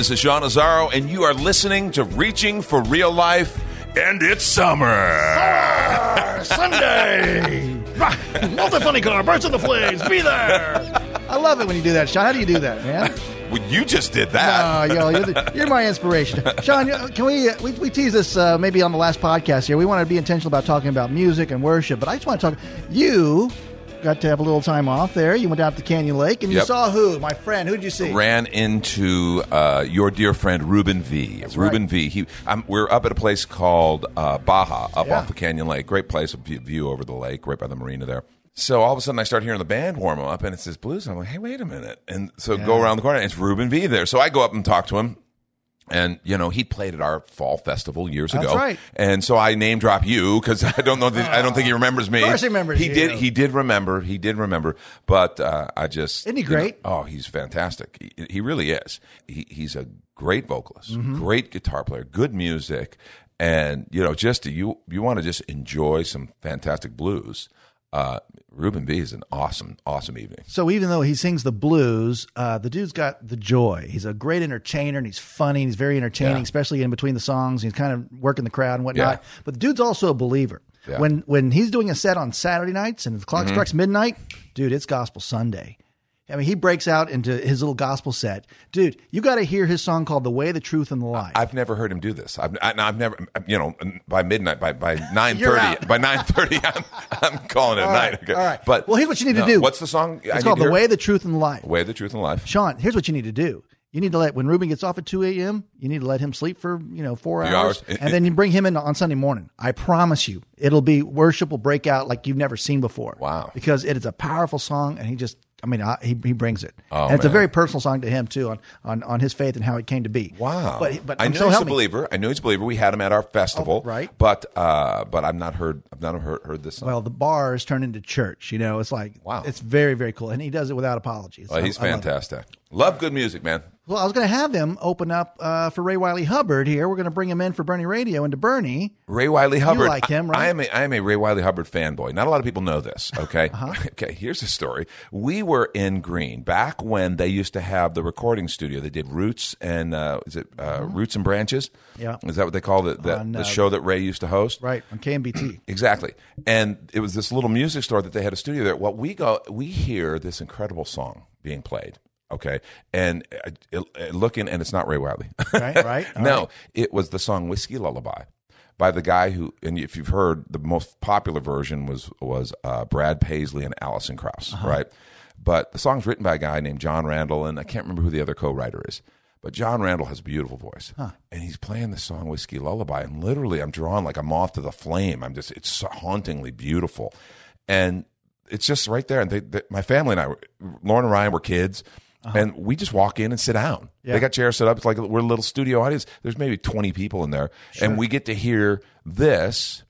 This is Sean Azaro, and you are listening to Reaching for Real Life, and it's summer. Sunday. Multi funny car, burst of the flames, be there. I love it when you do that, Sean. How do you do that, man? Well, you just did that. No, yo, you're, the, you're my inspiration, Sean. Can we uh, we, we tease this uh, maybe on the last podcast here? We want to be intentional about talking about music and worship, but I just want to talk. You got to have a little time off there. You went out to Canyon Lake and you saw who? My friend. Who did you see? Ran into uh, your dear friend Ruben V. Ruben right. V. He, I'm, we're up at a place called uh, Baja, up Yeah. off the Canyon Lake. Great place, a view view over the lake, right by the marina there. So all of a sudden, I start hearing the band warm up, and it's this blues. I'm like, "Hey, wait a minute!" And so go around the corner, and it's Ruben V. there. So I go up and talk to him. And you know he played at our fall festival years That's ago, right. and so I name drop you because I don't know. That, I don't think he remembers me. Of course he remembers He you. did. He did remember. He did remember. But uh, I just Isn't he you know, great? oh, he's fantastic. He, he really is. He, he's a great vocalist, Mm-hmm. great guitar player, good music, and you know, just you you want to just enjoy some fantastic blues. Uh, Ruben V is an awesome, awesome evening. So even though he sings the blues, uh, the dude's got the joy. He's a great entertainer and he's funny and he's very entertaining, Yeah. especially in between the songs. He's kind of working the crowd and whatnot. Yeah. But the dude's also a believer. Yeah. Mm-hmm. When when he's doing a set on Saturday nights and the clock strikes midnight, dude, it's Gospel Sunday. I mean, he breaks out into his little gospel set. Dude, you got to hear his song called "The Way, the Truth, and the Life." I've never heard him do this. I've, I, I've never, you know, by midnight, by by nine thirty, by nine thirty, I'm, I'm calling it All night. Okay. all right. But Well, here's what you need to do. What's the song? It's need called "The? Way, the Truth, and the Life." Way, the truth, and the life. Sean, here's what you need to do. You need to let when Ruben gets off at two a.m. You need to let him sleep for you know four hours, hours. and then you bring him in on Sunday morning. I promise you, it'll be worship will break out like you've never seen before. Wow. Because it is a powerful song, and he just. I mean, I, he he brings it, Oh, and it's a very personal song to him too, on, on, on his faith and how it came to be. Wow. But but I I'm know so he's a me. believer. I know he's a believer. We had him at our festival, Oh, right. But uh, but I've not heard. I've not heard, heard this song. Well, the bar has turned into church. You know, it's like Wow. it's very very cool, and he does it without apologies. Well, he's I- I love fantastic. Love good music, man. Well, I was going to have him open up uh, for Ray Wylie Hubbard here. We're going to bring him in for Boerne Radio and to Boerne. Ray Wylie Hubbard. You like him, I, right? I am a, I am a Ray Wylie Hubbard fanboy. Not a lot of people know this. Okay. Uh-huh. Okay. Here's the story. We were in Gruene back when they used to have the recording studio. They did Roots and uh, is it uh, Roots and Branches? Yeah. Is that what they call it? The, On, the uh, show that Ray used to host. Right on KNBT. Exactly. And it was this little music store that they had a studio there. Well, we go, we hear this incredible song being played. Okay. And uh, looking, and it's not Ray Wylie. Right, right. No, right. it was the song Whiskey Lullaby by the guy who, and if you've heard, the most popular version was, was uh, Brad Paisley and Alison Krauss, Uh-huh. right? But the song's written by a guy named Jon Randall, and I can't remember who the other co writer is. But Jon Randall has a beautiful voice, and he's playing the song "Whiskey Lullaby," and literally, I'm drawn like a moth to the flame. I'm just, it's hauntingly beautiful, and it's just right there. And they, they, my family and I, Lauren and Ryan, were kids, Uh-huh. and we just walk in and sit down. Yeah. They got chairs set up. It's like we're a little studio audience. There's maybe 20 people in there, and we get to hear this,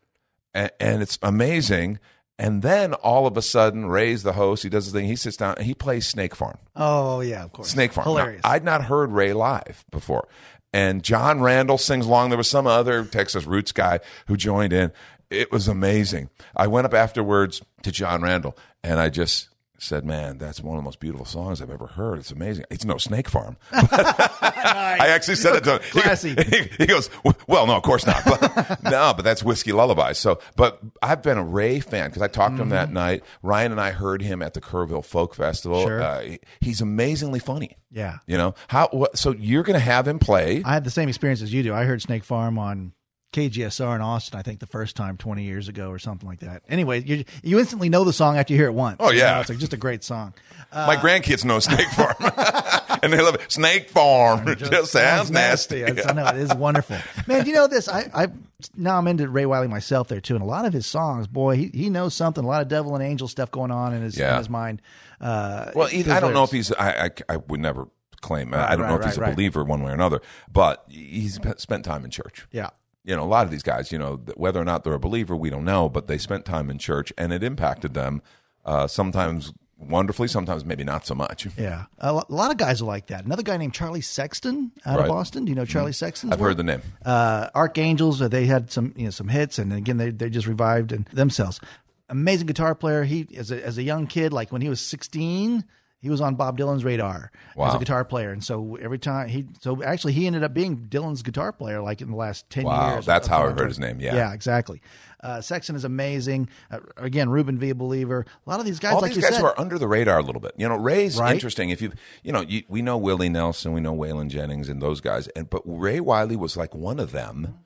and, and it's amazing. And then all of a sudden, Ray's the host. He does his thing. He sits down and he plays Snake Farm. Oh yeah, of course. Snake Farm. Now, Hilarious. I'd not heard Ray live before. And Jon Randall sings along. There was some other Texas Roots guy who joined in. It was amazing. I went up afterwards to Jon Randall and I just said, Man, that's one of the most beautiful songs I've ever heard. It's amazing. It's no Snake Farm. I actually said it to him. He- Classy. He, he goes, Well, no, of course not. But, no, but that's Whiskey Lullaby. So, but I've been a Ray fan because I talked to him that night. Ryan and I heard him at the Kerrville Folk Festival. Sure. Uh, he's amazingly funny. Yeah. You know how? What, so you're going to have him play? I had the same experience as you do. I heard Snake Farm on KGSR in Austin. I think the first time twenty years ago or something like that. Anyway, you you instantly know the song after you hear it once. Oh, You yeah. know, it's like just a great song. My grandkids know Snake Farm. and they love it. Snake Farm. Just, sounds nasty. Yes, I know it is wonderful, man. Do you know this? I, I now I'm into Ray Wylie myself there too, and a lot of his songs, boy, he, he knows something. A lot of devil and angel stuff going on in his in his mind. Uh, Well, he, I don't know if he's. I, I, I would never claim. I don't right, know if he's a right. believer one way or another, but he's spent time in church. Yeah. You know, a lot of these guys, you know, whether or not they're a believer, we don't know, but they spent time in church, and it impacted them. Uh, sometimes wonderfully, sometimes maybe not so much. Yeah, a lot of guys are like that. Another guy named Charlie Sexton out Right. of Boston. Do you know Charlie Sexton? I've heard the name. uh, Arc Angels. uh, They had some you know some hits, and again they they just revived and themselves. Amazing guitar player. He as a as a young kid, like when he was sixteen, he was on Bob Dylan's radar as a guitar player, and so every time he so actually he ended up being Dylan's guitar player like in the last ten Wow, years. that's how I heard his name, yeah. yeah, exactly. Uh, Sexton is amazing. Uh, again, Ruben V. a believer. A lot of these guys, All like these guys said, who are under the radar a little bit. You know, Ray's Right. interesting. If you, you know, you, we know Willie Nelson, we know Waylon Jennings, and those guys, and but Ray Wylie was like one of them.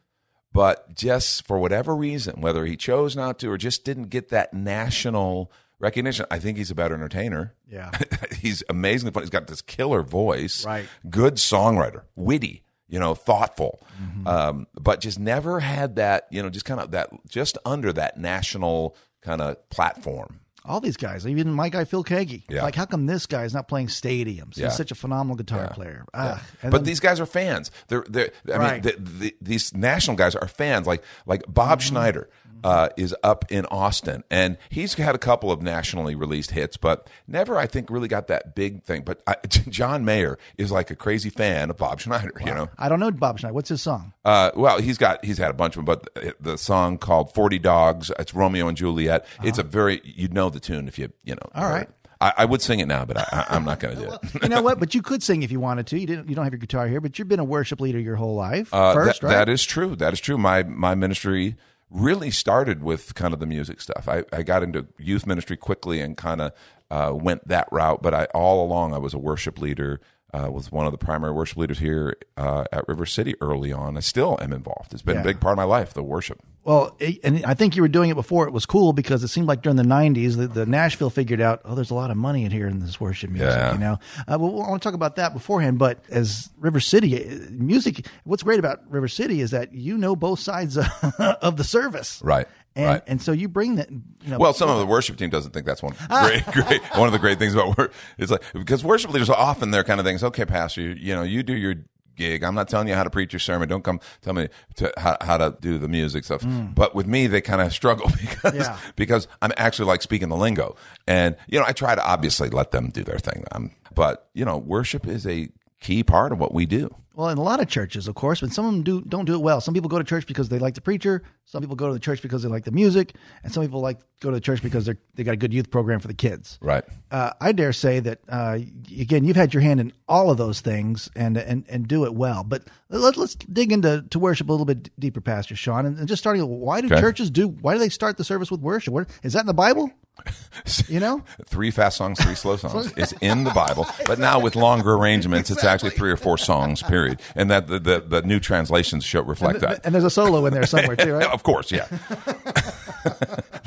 But just for whatever reason, whether he chose not to or just didn't get that national recognition, I think he's a better entertainer. Yeah. he's amazingly funny. He's got this killer voice. Right. Good songwriter, witty, you know, thoughtful, Mm-hmm. um, but just never had that, you know, just kind of that, just under that national kind of platform. all these guys, even my guy Phil Kagi. Yeah. Like, how come this guy is not playing stadiums? Yeah. He's such a phenomenal guitar player. Ah, but then- these guys are fans. They're, they're I Right. mean, the, the, these national guys are fans. Like, like Bob Mm-hmm. Schneider uh, is up in Austin, and he's had a couple of nationally released hits, but never, I think, really got that big thing. But I, John Mayer is like a crazy fan of Bob Schneider. You know, I don't know Bob Schneider. What's his song? uh, well, he's got he's had a bunch of them, but the- the song called Forty Dogs. It's Romeo and Juliet. It's a very you'd know the tune if you you know. Uh-huh. All right. I, I would sing it now, but I, I'm not going to do it. You know what? But you could sing if you wanted to. You didn't. You don't have your guitar here, but you've been a worship leader your whole life. Uh, First, that- right? That is true. That is true. My my ministry really started with kind of the music stuff. I, I got into youth ministry quickly and kind of uh, went that route. But I all along I was a worship leader. Uh, was one of the primary worship leaders here uh, at River City early on. I still am involved. It's been Yeah. a big part of my life, the worship. Well, it- and I think you were doing it before it was cool because it seemed like during the '90s, the, the Nashville figured out, oh, there's a lot of money in here in this worship music. Yeah. You know, uh, well, I want to talk about that beforehand. But as River City uh, music, what's great about River City is that you know both sides of the service, Right, And right. and so you bring that. You know, Well, some of the worship team doesn't think that's one great, great. One of the great things about work it's like because worship leaders are often their kind of things. Okay, pastor, you, you know, you do your gig. I'm not telling you how to preach your sermon. Don't come tell me to, how, how to do the music stuff. But with me, they kind of struggle because Mm. Yeah. because I'm actually like speaking the lingo, and you know, I try to obviously let them do their thing. Um, but you know, worship is a key part of what we do. Well, in a lot of churches, of course, but some of them do don't do it well. Some people go to church because they like the preacher. Some people go to the church because they like the music, and some people like go to the church because they they got a good youth program for the kids. Right. Uh, I dare say that uh, again, you've had your hand in all of those things and and and do it well. But let, let's dig into to worship a little bit deeper, Pastor Sean, and, and just starting. Why do Okay. churches do? Why do they start the service with worship? Is that in the Bible? You know, Three fast songs, three slow songs. It's in the Bible, but now with longer arrangements, it's actually three or four songs. Period, and that the the, the new translations show reflect that. and there's a solo in there somewhere too, right? Of course, yeah.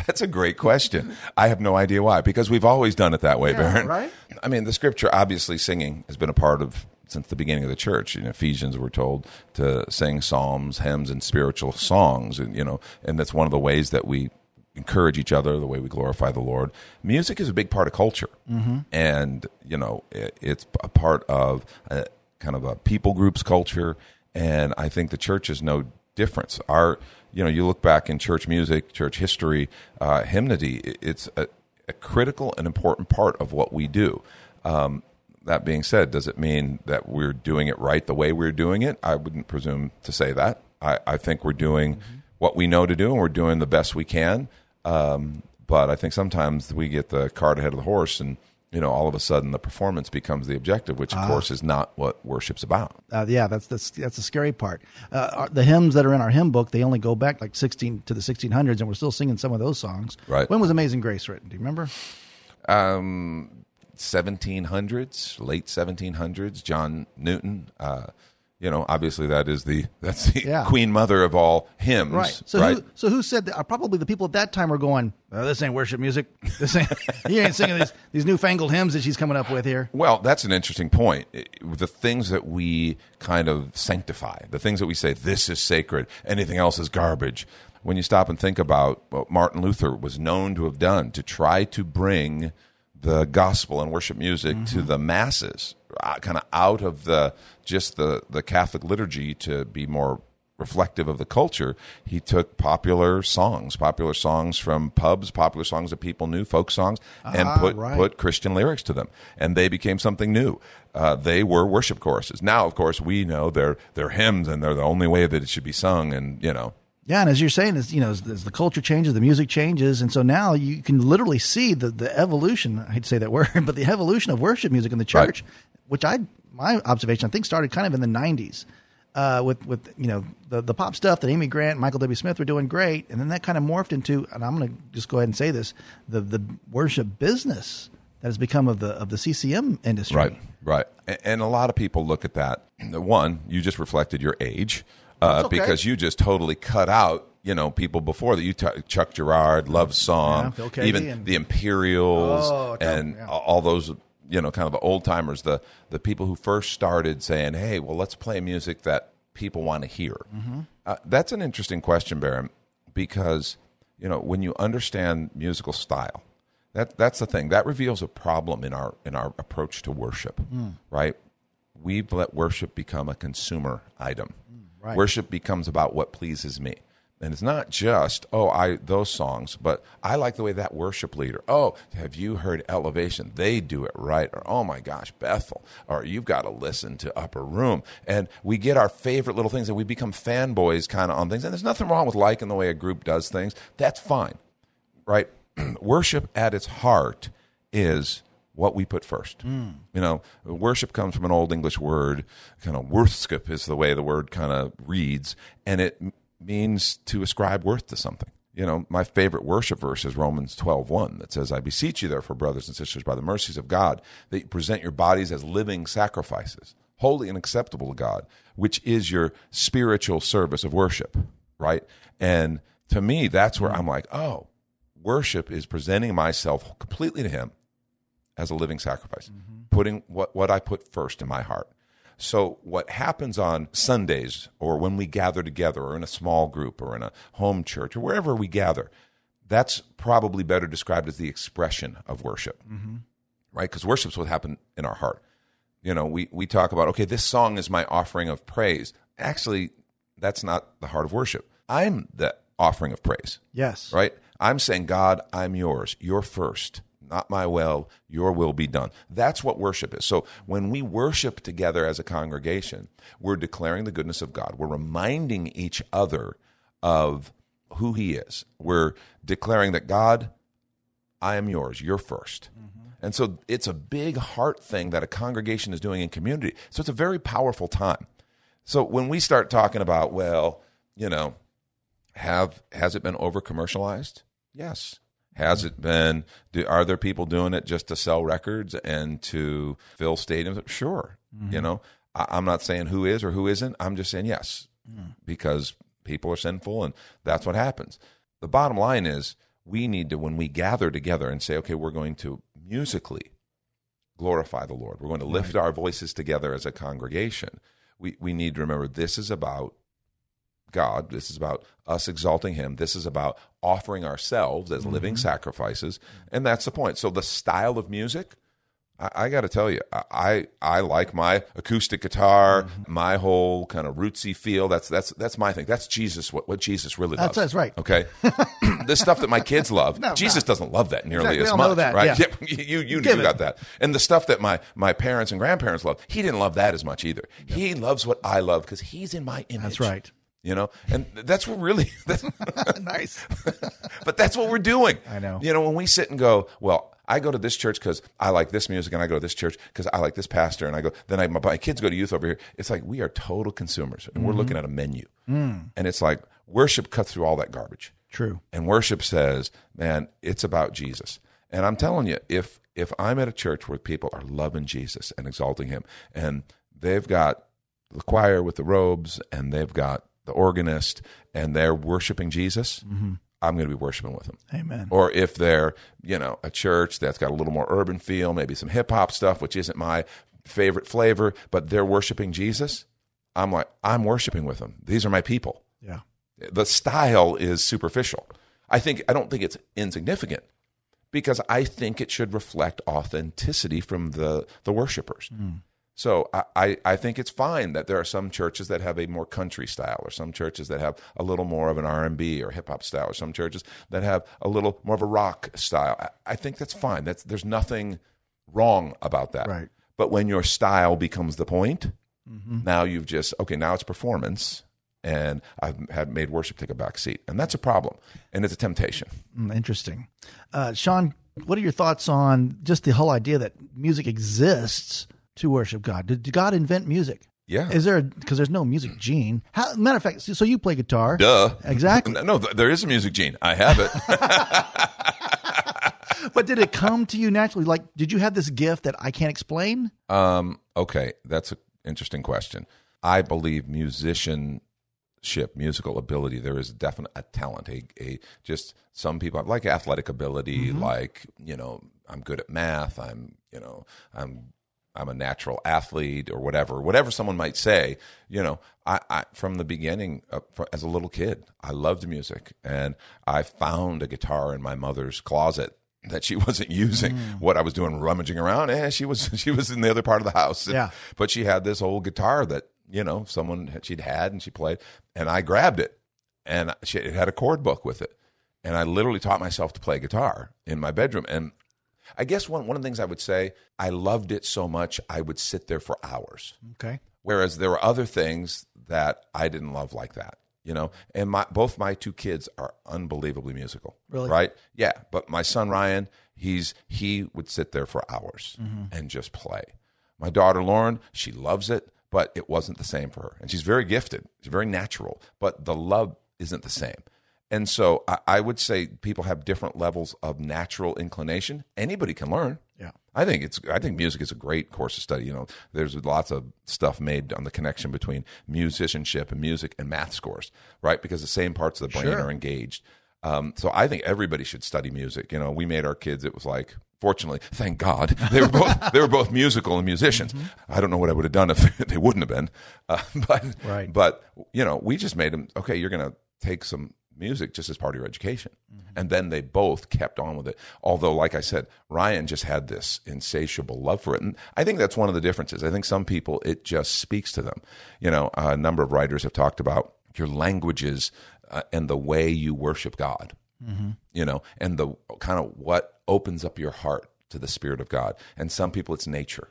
That's a great question. I have no idea why, because we've always done it that way, Baron. right? I mean, the scripture, obviously, singing has been a part of since the beginning of the church. In Ephesians, we're told to sing psalms, hymns, and spiritual songs, and you know, and that's one of the ways that we encourage each other, the way we glorify the Lord. Music is a big part of culture, mm-hmm. and you know, it, it's a part of a, kind of a people groups culture, and I think the church is no difference. Our, you know, you look back in church music, church history, uh, hymnody. it- It's a, a critical and important part of what we do. Um, that being said, does it mean that we're doing it right the way we're doing it? I wouldn't presume to say that. I, I think we're doing what we know to do, and we're doing the best we can. Um, but I think sometimes we get the cart ahead of the horse, and you know, all of a sudden the performance becomes the objective, which of course is not what worship's about. Uh, yeah, that's that's that's the scary part. Uh, our, the hymns that are in our hymn book, they only go back like sixteen to the sixteen hundreds, and we're still singing some of those songs. Right. When was Amazing Grace written? Do you remember? um, 1700s, late 1700s. John Newton, uh, You know, obviously that is the that's the Yeah. queen mother of all hymns, Right. So right? who so who said that? Uh, probably the people at that time were going, oh, "This ain't worship music. This ain't you ain't singing these these newfangled hymns that she's coming up with here." Well, that's an interesting point. The things that we kind of sanctify, the things that we say, this is sacred, anything else is garbage. When you stop and think about what Martin Luther was known to have done to try to bring the gospel and worship music to the masses, kind of out of the just the, the Catholic liturgy to be more reflective of the culture, he took popular songs, popular songs from pubs, popular songs that people knew, folk songs, and Ah, put right. put Christian lyrics to them, and they became something new. Uh, they were worship choruses. Now, of course, we know they're they're hymns, and they're the only way that it should be sung. And you know, Yeah, and as you're saying, as you know, as, as the culture changes, the music changes, and so now you can literally see the the evolution. I'd say that word, but the evolution of worship music in the Right. church, which I my observation I think started kind of in the '90s. Uh, with with you know the the pop stuff that Amy Grant, and Michael W. Smith were doing great, and then that kind of morphed into, and I'm going to just go ahead and say this: the the worship business that has become of the of the CCM industry. right, right, and, and a lot of people look at that. One, you just reflected your age uh, okay. because you just totally cut out. You know, people before that. You t- Chuck Girard, Love Song, Yeah, even and- the Imperials, Oh, and yeah. all those you know kind of the old timers the the people who first started saying hey well let's play music that people want to hear Mm-hmm. uh, that's an interesting question Baron because you know when you understand musical style that that's the thing that reveals a problem in our in our approach to worship Hmm. right we've let worship become a consumer item Hmm, right. worship becomes about what pleases me. And it's not just oh i those songs but i like the way that worship leader oh have you heard elevation? They do it right. Or oh my gosh bethel. Or you've got to listen to upper room. And we get our favorite little things and we become fanboys kind of on things. And there's nothing wrong with liking the way a group does things. That's fine. Right? worship at its heart is what we put first. Hmm. You know, worship comes from an old English word, kind of worthskip is the way the word kind of reads, and it m- means to ascribe worth to something. You know, my favorite worship verse is Romans 12:1 that says, "I beseech you therefore, brothers and sisters, by the mercies of God, that you present your bodies as living sacrifices, holy and acceptable to God, which is your spiritual service of worship." Right? And to me, that's where I'm like, "Oh, worship is presenting myself completely to him as a living sacrifice. Mm-hmm. Putting what, what i put first in my heart. So what happens on sundays or when we gather together or in a small group or in a home church or wherever we gather that's probably better described as the expression of worship. Mm-hmm. Right? Because worship's what happened in our heart. You know we, we talk about okay this song is my offering of praise. Actually that's not the heart of worship. I'm the offering of praise. Yes. right? I'm saying, God, I'm yours. You're first. Not my will, your will be done. That's what worship is. So when we worship together as a congregation, we're declaring the goodness of God. We're reminding each other of who He is. We're declaring that God, I am yours. You're 1st mm-hmm. And so it's a big heart thing that a congregation is doing in community. So it's a very powerful time. So when we start talking about, well, you know, have has it been over commercialized? Yes. Has it been? Do, are there people doing it just to sell records and to fill stadiums? Sure. You mm-hmm. know, I, I'm not saying who is or who isn't. I'm just saying yes, mm. because people are sinful and that's what happens. The bottom line is we need to, when we gather together and say, okay, we're going to musically glorify the Lord, we're going to lift our voices together as a congregation. We, we need to remember this is about God. This is about us exalting Him. This is about offering ourselves as living sacrifices, and that's the point. So the style of music, I, I got to tell you, I, I like my acoustic guitar, my whole kind of rootsy feel. That's that's that's my thing. That's Jesus. What what Jesus really loves. That's- that's right. Okay, this stuff that my kids love, No, Jesus doesn't love that nearly Exactly. As much, know that, right? yeah. you you, Give you got that. And the stuff that my my parents and grandparents love, he didn't love that as much either. He loves what I love because he's in my image. That's right. You know, and that's what really. That's, nice. but that's what we're doing. I know. You know, when we sit and go, well, I go to this church because I like this music, and I go to this church because I like this pastor, and I go. Then I, my, my kids go to youth over here. It's like we are total consumers, and we're Mm-hmm. looking at a menu, Mm. and it's like worship cuts through all that garbage. True. And worship says, man, it's about Jesus. And I'm telling you, if if I'm at a church where people are loving Jesus and exalting him, and they've got the choir with the robes and they've got the organist and they're worshiping Jesus, mm-hmm. I'm going to be worshiping with them. Amen. Or if they're, you know, a church that's got a little more urban feel, maybe some hip hop stuff, which isn't my favorite flavor, but they're worshiping Jesus, I'm like, I'm worshiping with them. These are my people. yeah. The style is superficial. I think I don't think it's insignificant because I think it should reflect authenticity from the the worshipers. Mm. So I, I, I think it's fine that there are some churches that have a more country style, or some churches that have a little more of an R and B or hip hop style, or some churches that have a little more of a rock style. I, I think that's fine. That's there's nothing wrong about that. Right. But when your style becomes the point, now you've just okay. Now it's performance, and I've had made worship take a back seat, and that's a problem, and it's a temptation. Mm, interesting. Uh, Sean, what are your thoughts on just the whole idea that music exists to worship God? Did, God invent music? Yeah. Is there because there's no music gene? How, matter of fact, so you play guitar? Duh. Exactly. No, there is a music gene. I have it. but did it come to you naturally? Like, did you have this gift that I can't explain? Um, okay, that's an interesting question. I believe musicianship, musical ability, there is definite a talent, a, a just some people like athletic ability, like you know, I'm good at math. I'm you know, I'm I'm a natural athlete or whatever, whatever someone might say. You know, I, I from the beginning, uh, as a little kid, I loved music, and I found a guitar in my mother's closet that she wasn't using. What I was doing, rummaging around, eh? She was she was in the other part of the house. And- Yeah. but she had this old guitar that you know someone had- she'd had and she played, and I grabbed it, and she it had a chord book with it, and I literally taught myself to play guitar in my bedroom. And I guess one one of the things I would say, I loved it so much I would sit there for hours. Okay. Whereas there were other things that I didn't love like that, you know. And my both my two kids are unbelievably musical. Really? Right? Yeah. But my son Ryan, he's he would sit there for hours mm-hmm. and just play. My daughter Lauren, she loves it, but it wasn't the same for her. And she's very gifted. She's very natural, but the love isn't the same. And so I, I would say people have different levels of natural inclination. Anybody can learn. Yeah. I think it's. I think music is a great course of study. You know, there's lots of stuff made on the connection between musicianship and music and math scores, right? Because the same parts of the brain Sure. are engaged. Um, so I think everybody should study music. You know, we made our kids. It was like, fortunately, thank God, they were both they were both musical and musicians. I don't know what I would have done if they wouldn't have been, uh, but Right. but you know, we just made them. Okay, you're going to take some music just as part of your education. And then they both kept on with it. Although, like I said, Ryan just had this insatiable love for it. And I think that's one of the differences. I think some people, it just speaks to them. You know, a number of writers have talked about your languages uh, and the way you worship God, you know, and the kind of what opens up your heart to the Spirit of God. And some people, it's nature.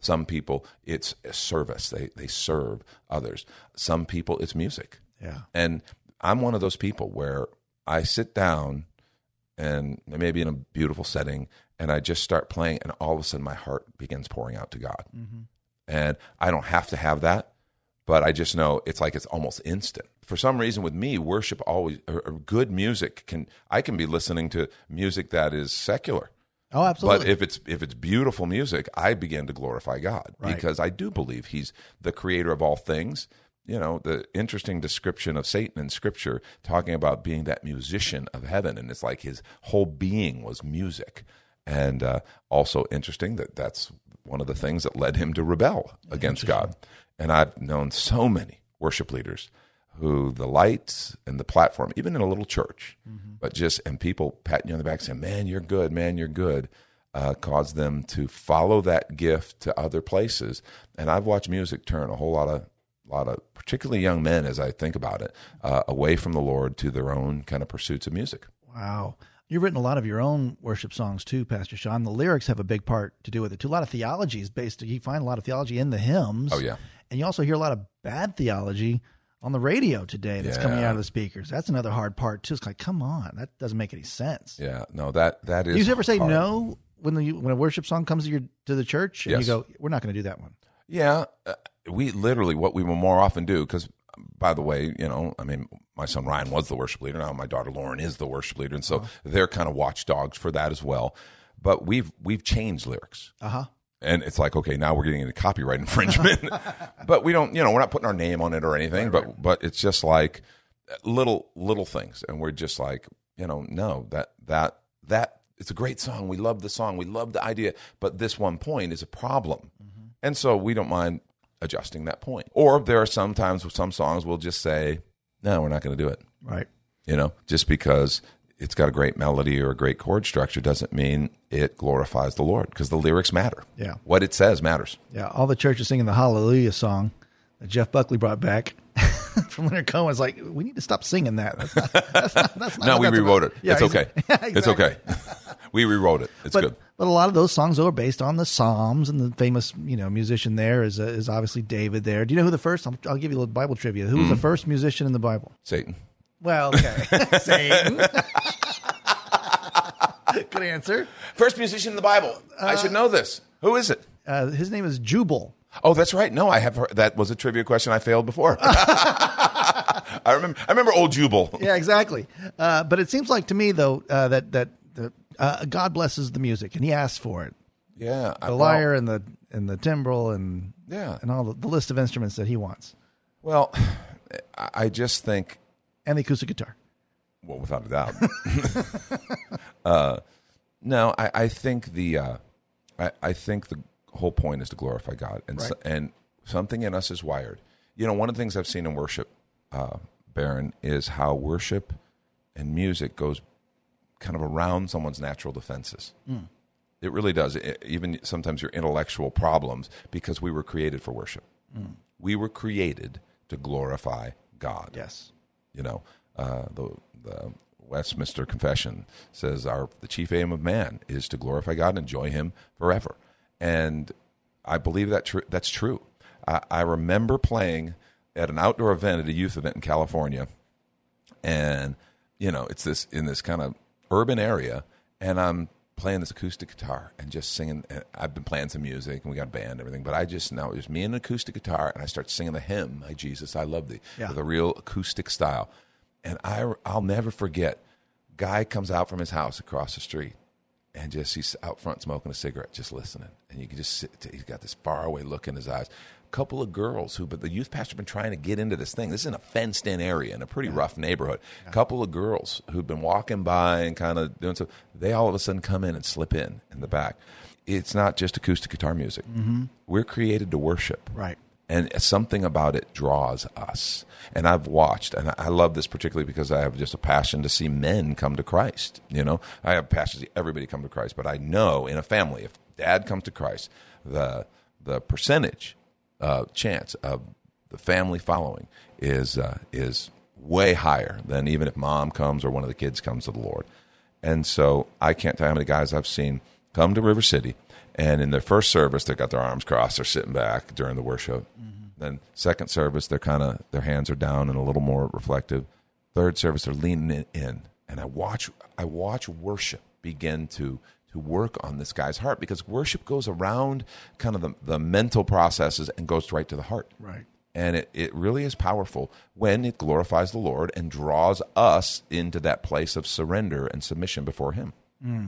Some people, it's a service. They, they serve others. Some people, it's music. Yeah. And I'm one of those people where I sit down and maybe in a beautiful setting and I just start playing and all of a sudden my heart begins pouring out to God. Mm-hmm. And I don't have to have that, but I just know it's like it's almost instant. For some reason with me, worship always or, or good music can I can be listening to music that is secular. Oh, absolutely. But if it's if it's beautiful music, I begin to glorify God Right. because I do believe He's the creator of all things. You know, the interesting description of Satan in Scripture, talking about being that musician of heaven, and it's like his whole being was music. And uh, also interesting that that's one of the things that led him to rebel against God. And I've known so many worship leaders who the lights and the platform, even in a little church, but just and people patting you on the back saying, "Man, you're good. Man, you're good," uh, caused them to follow that gift to other places. And I've watched music turn a whole lot of, lot of, particularly young men, as I think about it, uh, away from the Lord to their own kind of pursuits of music. Wow. You've written a lot of your own worship songs too, Pastor Sean. The lyrics have a big part to do with it too. A lot of theology is based. You find a lot of theology in the hymns. Oh, yeah. and you also hear a lot of bad theology on the radio today that's coming out of the speakers. That's another hard part too. It's like, come on, that doesn't make any sense. Yeah, no, that that is. Do you ever say hard. no when the when a worship song comes to your to the church and Yes. you go, we're not going to do that one. Yeah, uh, we literally what we will more often do because, by the way, you know, I mean, my son Ryan was the worship leader. Now my daughter Lauren is the worship leader, and so uh-huh. they're kind of watchdogs for that as well. But we've we've changed lyrics. Uh huh. and it's like okay now we're getting into copyright infringement. But we don't you know we're not putting our name on it or anything but but it's just like uh, little little things. And we're just like you know no that that that it's a great song. We love the song. We love the idea. But this one point is a problem. Mm-hmm. And so we don't mind adjusting that point or there are sometimes with some songs we'll just say no we're not going to do it Right. you know just because it's got a great melody or a great chord structure doesn't mean it glorifies the lord because the lyrics matter Yeah. what it says matters Yeah. All the churches singing the Hallelujah song that Jeff Buckley brought back from Leonard Cohen's like, we need to stop singing that. That's not, that's not, that's not no we rewrote about. it Yeah, it's okay Yeah, it's exactly. okay we rewrote it it's but, good But a lot of those songs are based on the Psalms, and the famous you know musician there is uh, is obviously David. There, do you know who the first? I'll, I'll give you a little Bible trivia. Who was Hmm. the first musician in the Bible? satan Well, okay, Satan. Good answer. first musician in the bible i should know this who is it Uh, his name is Jubal. Oh, that's right. No, I have heard, that was a trivia question I failed before. I remember. I remember old Jubal. Yeah, exactly. Uh, but it seems like to me though uh, that that the, uh, God blesses the music, and He asks for it. Yeah, I- The well- lyre and the and the timbrel and Yeah. and all the, the list of instruments that He wants, Well, I I just think, and the acoustic guitar. well, without a doubt. uh, no, I, I think the, uh, I, I think the whole point is to glorify God, and so, and something in us is wired. You know, one of the things I've seen in worship, uh, Baron, is how worship and music goes kind of around someone's natural defenses. It really does. It- even sometimes your intellectual problems, because we were created for worship. We were created to glorify God. Yes. You know, uh, the the Westminster Confession says our the chief aim of man is to glorify God and enjoy Him forever, and I believe that tr- that's true. I, I remember playing at an outdoor event at a youth event in California, and you know it's this in this kind of urban area and i'm playing this acoustic guitar and just singing and i've been playing some music and we got a band and everything but i just now it was me and an acoustic guitar and i start singing the hymn my jesus i love thee Yeah. with a real acoustic style and i i'll never forget guy comes out from his house across the street and just he's out front smoking a cigarette, just listening. And you can just sit. He's got this faraway look in his eyes. A couple of girls who, but the youth pastor been trying to get into this thing. This is in a fenced-in area in a pretty rough neighborhood. A couple of girls who've been walking by and kind of doing so. They all of a sudden come in and slip in in the back. It's not just acoustic guitar music. Mm-hmm. We're created to worship, Right. And something about it draws us. And I've watched, and I love this particularly because I have just a passion to see men come to Christ. You know, I have passion to see everybody come to Christ, but I know in a family, if dad comes to Christ, the the percentage uh, chance of the family following is uh, is way higher than even if mom comes or one of the kids comes to the Lord. And so I can't tell you how many guys I've seen come to River City, and in their first service, they got their arms crossed, they're sitting back during the worship. Then second service, they're kind of their hands are down and a little more reflective. Third service, they're leaning in, and I watch I watch worship begin to to work on this guy's heart because worship goes around kind of the, the mental processes and goes right to the heart. Right. And it, it really is powerful when it glorifies the Lord and draws us into that place of surrender and submission before Him. Hmm.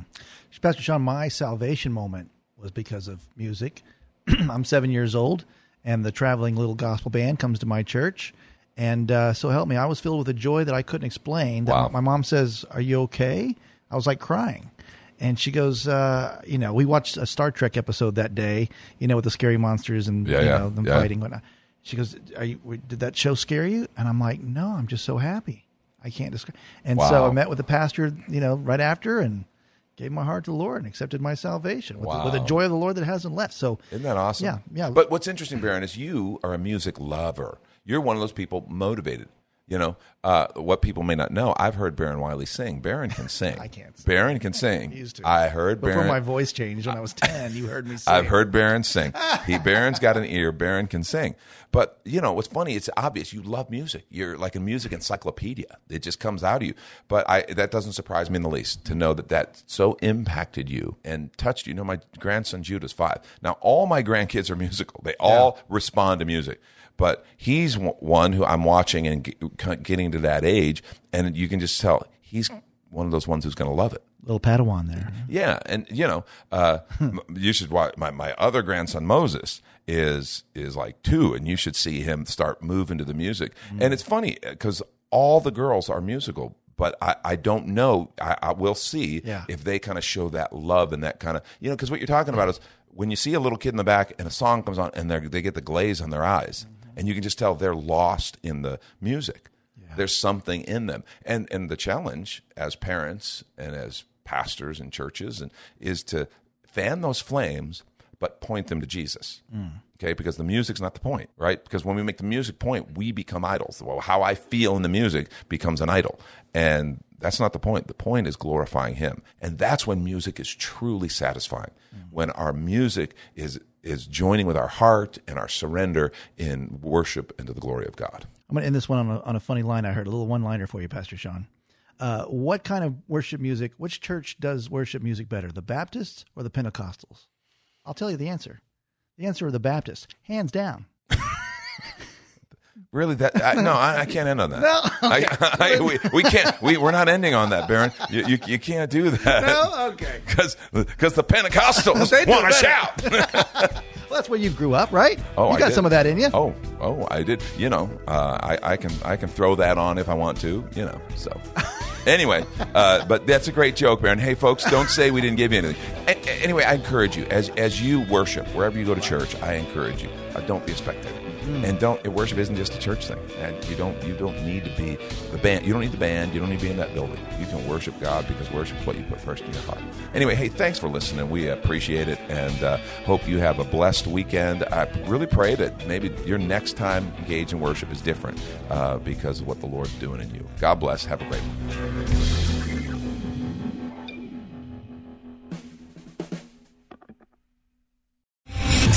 Pastor Sean, my salvation moment was because of music. I'm seven years old, and the traveling little gospel band comes to my church. And uh, so help me, I was filled with a joy that I couldn't explain. That Wow. My mom says, Are you okay? I was like crying. And she goes, uh, You know, we watched a Star Trek episode that day, you know, with the scary monsters and Yeah, you yeah, know, them yeah. fighting. Whatnot. She goes, Are you, Did that show scare you? And I'm like, No, I'm just so happy. I can't describe. And so I met with the pastor, you know, right after and gave my heart to the Lord and accepted my salvation with, the, with the joy of the Lord that hasn't left. So Isn't that awesome? Yeah, yeah. But what's interesting, Baron, is you are a music lover. You're one of those people motivated. You know, uh, what people may not know, I've heard Baron Wiley sing. Baron can sing. I can't sing. Baron can sing. used to. I heard before Baron. my voice changed when I was ten, you heard me sing. I've heard Baron sing. He Baron's got an ear. Baron can sing. But you know what's funny? It's obvious you love music. You're like a music encyclopedia. It just comes out of you. But I that doesn't surprise me in the least to know that that so impacted you and touched you. You know, my grandson Jude is five. Now all my grandkids are musical. They all respond to music. But he's one who I'm watching and getting to that age, and you can just tell he's one of those ones who's going to love it. Little Padawan there. Yeah, and you know, uh, you should watch my, my other grandson Moses is is like two, and you should see him start moving to the music. Mm. And it's funny uh, because all the girls are musical, but I, I don't know. I, I will see Yeah. if they kind of show that love and that kind of you know because what you're talking about is when you see a little kid in the back and a song comes on and they they get the glaze on their eyes, mm. And you can just tell they're lost in the music. There's something in them, and and the challenge as parents and as pastors and churches and is to fan those flames, but point them to Jesus. Mm. Okay, because the music's not the point, right? Because when we make the music point, we become idols. Well, how I feel in the music becomes an idol, and that's not the point. The point is glorifying Him, and that's when music is truly satisfying. Mm. When our music is is joining with our heart and our surrender in worship into the glory of God. I'm going to end this one on a, on a funny line I heard, a little one liner for you, Pastor Sean. Uh, what kind of worship music, which church does worship music better, the Baptists or the Pentecostals? I'll tell you the answer. The answer are the Baptists, hands down. Really? That I, no, I, I can't end on that. No, I, I, we, we can't. We, we're not ending on that, Baron. You, you, you can't do that. No, okay. Because the Pentecostals They want to shout. Well, that's where you grew up, right? Oh, you I got some of that in you. Oh, oh, I did. You know, uh, I, I can I can throw that on if I want to. You know, so. Anyway, uh, but that's a great joke, Baron. Hey, folks, don't say we didn't give you anything. A- anyway, I encourage you as as you worship wherever you go to church. I encourage you. Uh, don't be a spectator, and don't. Worship isn't just a church thing, and you don't you don't need to be the band. You don't need the band. You don't need to be in that building. You can worship God because worship is what you put first in your heart. Anyway, hey, thanks for listening. We appreciate it, and uh, hope you have a blessed weekend. I really pray that maybe your next time engaged in worship is different uh, because of what the Lord's doing in you. God bless. Have a great one.